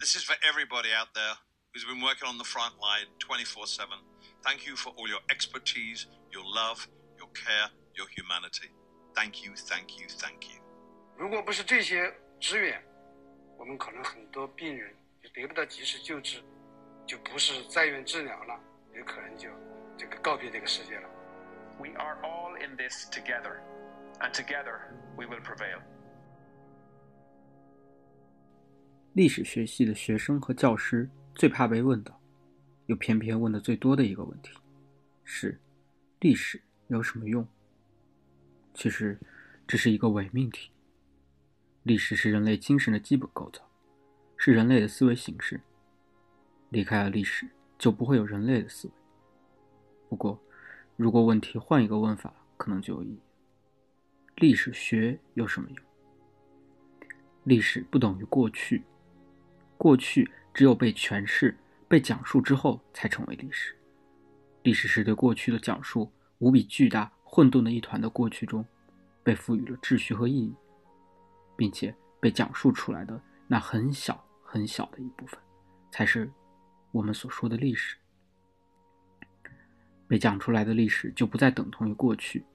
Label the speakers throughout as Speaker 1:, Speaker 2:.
Speaker 1: This is for everybody out there who's been working on the front line 24 7. Thank you for all your expertise, your love, your care, your humanity. Thank you, thank you, thank you.
Speaker 2: 如果不是这些支援，我们可能很多病人就得不到及时救治，就不是在院治疗了，有可能就这个告别这个世界了。
Speaker 3: We are all in this together, and together we will prevail.
Speaker 4: 历史学系的学生和教师最怕被问到，又偏偏问的最多的一个问题，是：历史有什么用？其实，这是一个伪命题。历史是人类精神的基本构造，是人类的思维形式。离开了历史，就不会有人类的思维。不过，如果问题换一个问法，可能就有意义。历史学有什么用？历史不等于过去。过去只有被诠释、被讲述之后，才成为历史。历史是对过去的讲述，无比巨大、混沌的一团的过去中，被赋予了秩序和意义，并且被讲述出来的那很小很小的一部分，才是我们所说的历史。被讲出来的历史就不再等同于过去，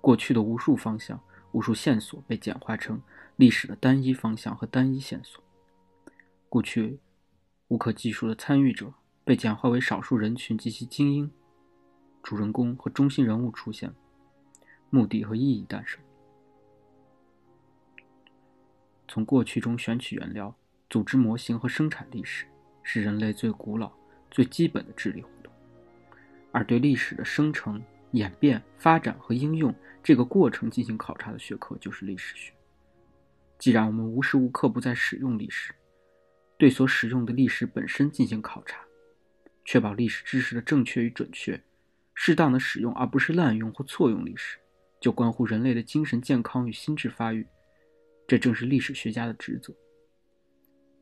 Speaker 4: 过去的无数方向、无数线索被简化成历史的单一方向和单一线索。过去无可计数的参与者被简化为少数人群及其精英，主人公和中心人物出现，目的和意义诞生。从过去中选取原料、组织模型和生产历史，是人类最古老、最基本的智力活动。而对历史的生成、演变、发展和应用这个过程进行考察的学科，就是历史学。既然我们无时无刻不在使用历史，对所使用的历史本身进行考察，确保历史知识的正确与准确，适当的使用而不是滥用或错用历史，就关乎人类的精神健康与心智发育。这正是历史学家的职责。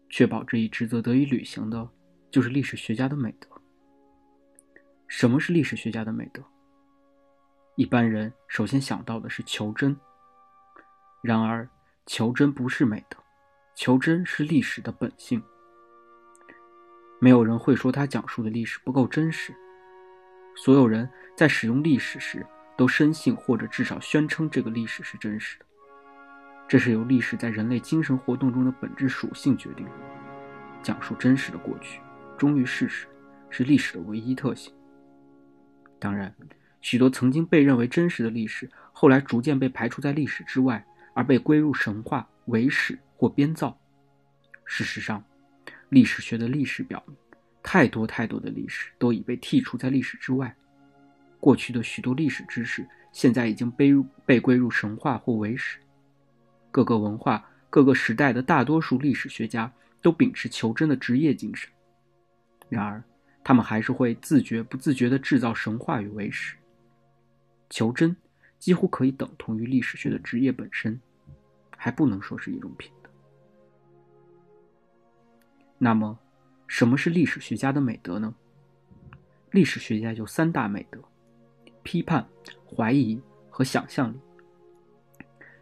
Speaker 4: 确保这一职责得以履行的，就是历史学家的美德。什么是历史学家的美德？一般人首先想到的是求真。然而，求真不是美德。求真是历史的本性。没有人会说他讲述的历史不够真实。所有人在使用历史时，都深信或者至少宣称这个历史是真实的。这是由历史在人类精神活动中的本质属性决定的。讲述真实的过去，忠于事实，是历史的唯一特性。当然，许多曾经被认为真实的历史，后来逐渐被排除在历史之外，而被归入神话、伪史。或编造。事实上，历史学的历史表明，太多太多的历史都已被剔除在历史之外。过去的许多历史知识，现在已经被被归入神话或伪史。各个文化、各个时代的大多数历史学家都秉持求真的职业精神。然而，他们还是会自觉不自觉地制造神话与伪史。求真几乎可以等同于历史学的职业本身，还不能说是一种品。那么，什么是历史学家的美德呢？历史学家有三大美德：批判、怀疑和想象力。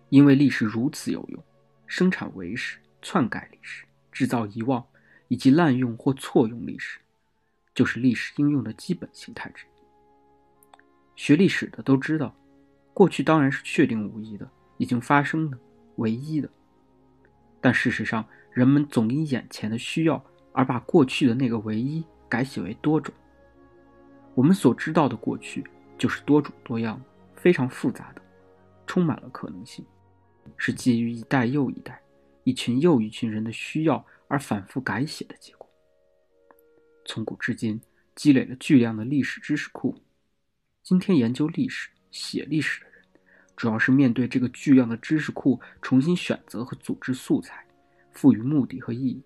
Speaker 4: 因为历史如此有用，生产伪史、篡改历史、制造遗忘以及滥用或错用历史，就是历史应用的基本形态之一。学历史的都知道，过去当然是确定无疑的、已经发生的、唯一的，但事实上。人们总因眼前的需要而把过去的那个唯一改写为多种。我们所知道的过去就是多种多样、非常复杂的，充满了可能性，是基于一代又一代、一群又一群人的需要而反复改写的结果。从古至今，积累了巨量的历史知识库。今天研究历史、写历史的人，主要是面对这个巨量的知识库，重新选择和组织素材。赋予目的和意义，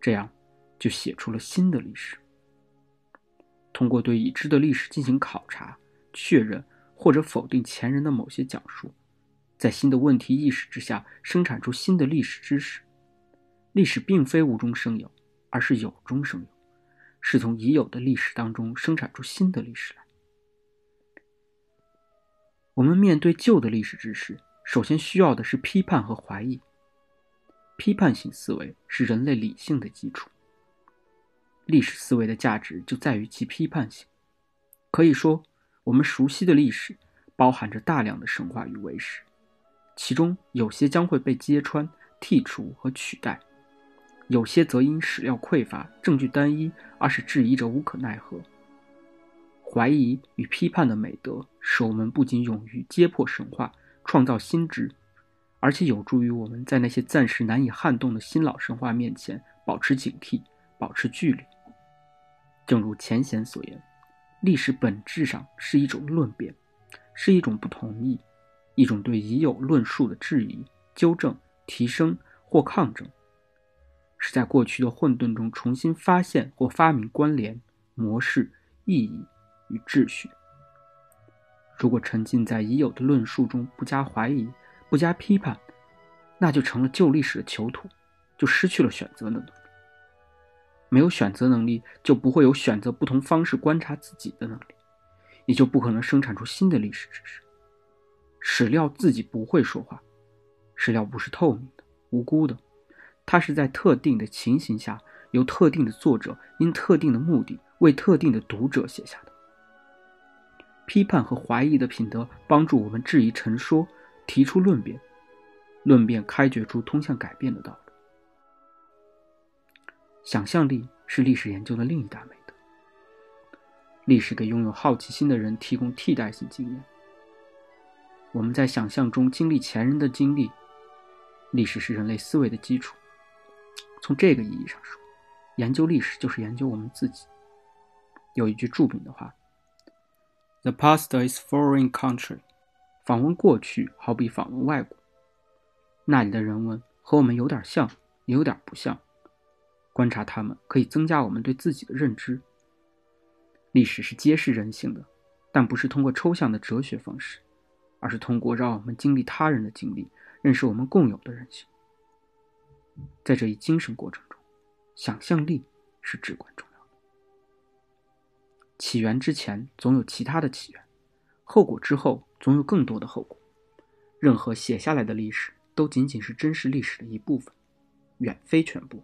Speaker 4: 这样就写出了新的历史。通过对已知的历史进行考察、确认或者否定前人的某些讲述，在新的问题意识之下生产出新的历史知识。历史并非无中生有，而是有中生有，是从已有的历史当中生产出新的历史来。我们面对旧的历史知识，首先需要的是批判和怀疑。批判性思维是人类理性的基础。历史思维的价值就在于其批判性。可以说，我们熟悉的历史包含着大量的神话与伪史，其中有些将会被揭穿、剔除和取代，有些则因史料匮乏、证据单一而使质疑者无可奈何。怀疑与批判的美德，使我们不仅勇于揭破神话、创造新知，而且有助于我们在那些暂时难以撼动的新老神话面前保持警惕、保持距离。正如前贤所言，历史本质上是一种论辩，是一种不同意，一种对已有论述的质疑、纠正、提升或抗争，是在过去的混沌中重新发现或发明关联、模式、意义。与秩序。如果沉浸在已有的论述中，不加怀疑，不加批判，那就成了旧历史的囚徒，就失去了选择的能力。没有选择能力，就不会有选择不同方式观察自己的能力，也就不可能生产出新的历史知识。史料自己不会说话，史料不是透明的、无辜的，它是在特定的情形下，由特定的作者因特定的目的为特定的读者写下的。批判和怀疑的品德帮助我们质疑陈说，提出论辩，论辩开掘出通向改变的道路。想象力是历史研究的另一大美德。历史给拥有好奇心的人提供替代性经验。我们在想象中经历前人的经历。历史是人类思维的基础。从这个意义上说，研究历史就是研究我们自己。有一句著名的话。The past is foreign country。访问过去好比访问外国，那里的人文和我们有点像，也有点不像。观察他们可以增加我们对自己的认知。历史是揭示人性的，但不是通过抽象的哲学方式，而是通过让我们经历他人的经历，认识我们共有的人性。在这一精神过程中，想象力是至关重要的。起源之前总有其他的起源，后果之后总有更多的后果。任何写下来的历史都仅仅是真实历史的一部分，远非全部。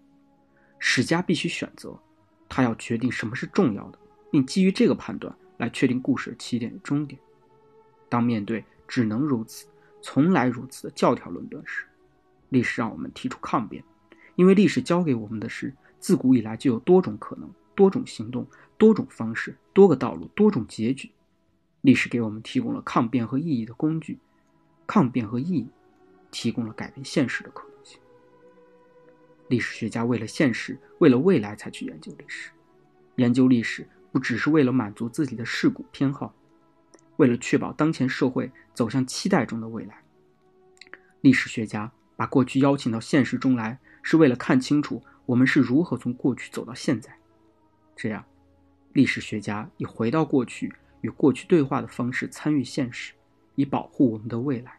Speaker 4: 史家必须选择，他要决定什么是重要的，并基于这个判断来确定故事的起点与终点。当面对只能如此、从来如此的教条论断时，历史让我们提出抗辩，因为历史教给我们的是自古以来就有多种可能、多种行动。多种方式、多个道路、多种结局，历史给我们提供了抗辩和意义的工具，抗辩和意义提供了改变现实的可能性。历史学家为了现实、为了未来才去研究历史，研究历史不只是为了满足自己的世故偏好，为了确保当前社会走向期待中的未来。历史学家把过去邀请到现实中来，是为了看清楚我们是如何从过去走到现在，这样。历史学家以回到过去与过去对话的方式参与现实，以保护我们的未来。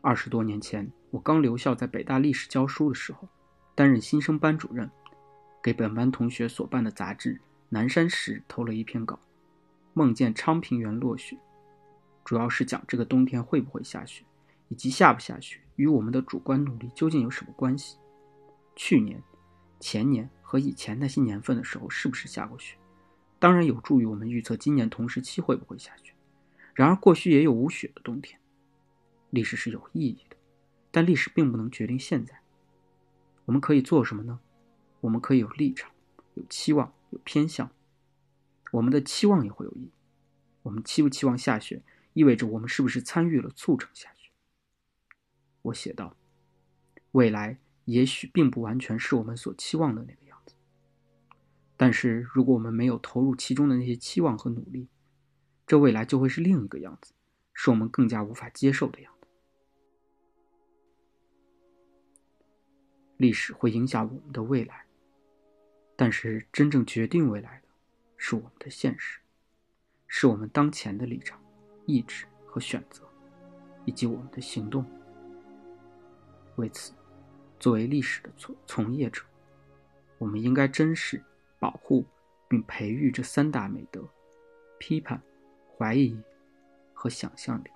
Speaker 4: 二十多年前，我刚留校在北大历史教书的时候，担任新生班主任，给本班同学所办的杂志《南山石》投了一篇稿，梦见昌平原落雪，主要是讲这个冬天会不会下雪，以及下不下雪与我们的主观努力究竟有什么关系。去年。前年和以前那些年份的时候，是不是下过雪？当然有助于我们预测今年同时期会不会下雪。然而过去也有无雪的冬天。历史是有意义的，但历史并不能决定现在。我们可以做什么呢？我们可以有立场、有期望、有偏向。我们的期望也会有意义。我们期不期望下雪，意味着我们是不是参与了促成下雪。我写道：未来。也许并不完全是我们所期望的那个，但是如果我们没有投入其中的那些期望和努力，这未来就会是另一个样子，是我们更加无法接受的样子。历史会影响我们的未来，但是真正决定未来的，是我们的现实，是我们当前的立场、意志和选择，以及我们的行动。为此。作为历史的从从业者，我们应该珍视、保护并培育这三大美德：批判、怀疑和想象力。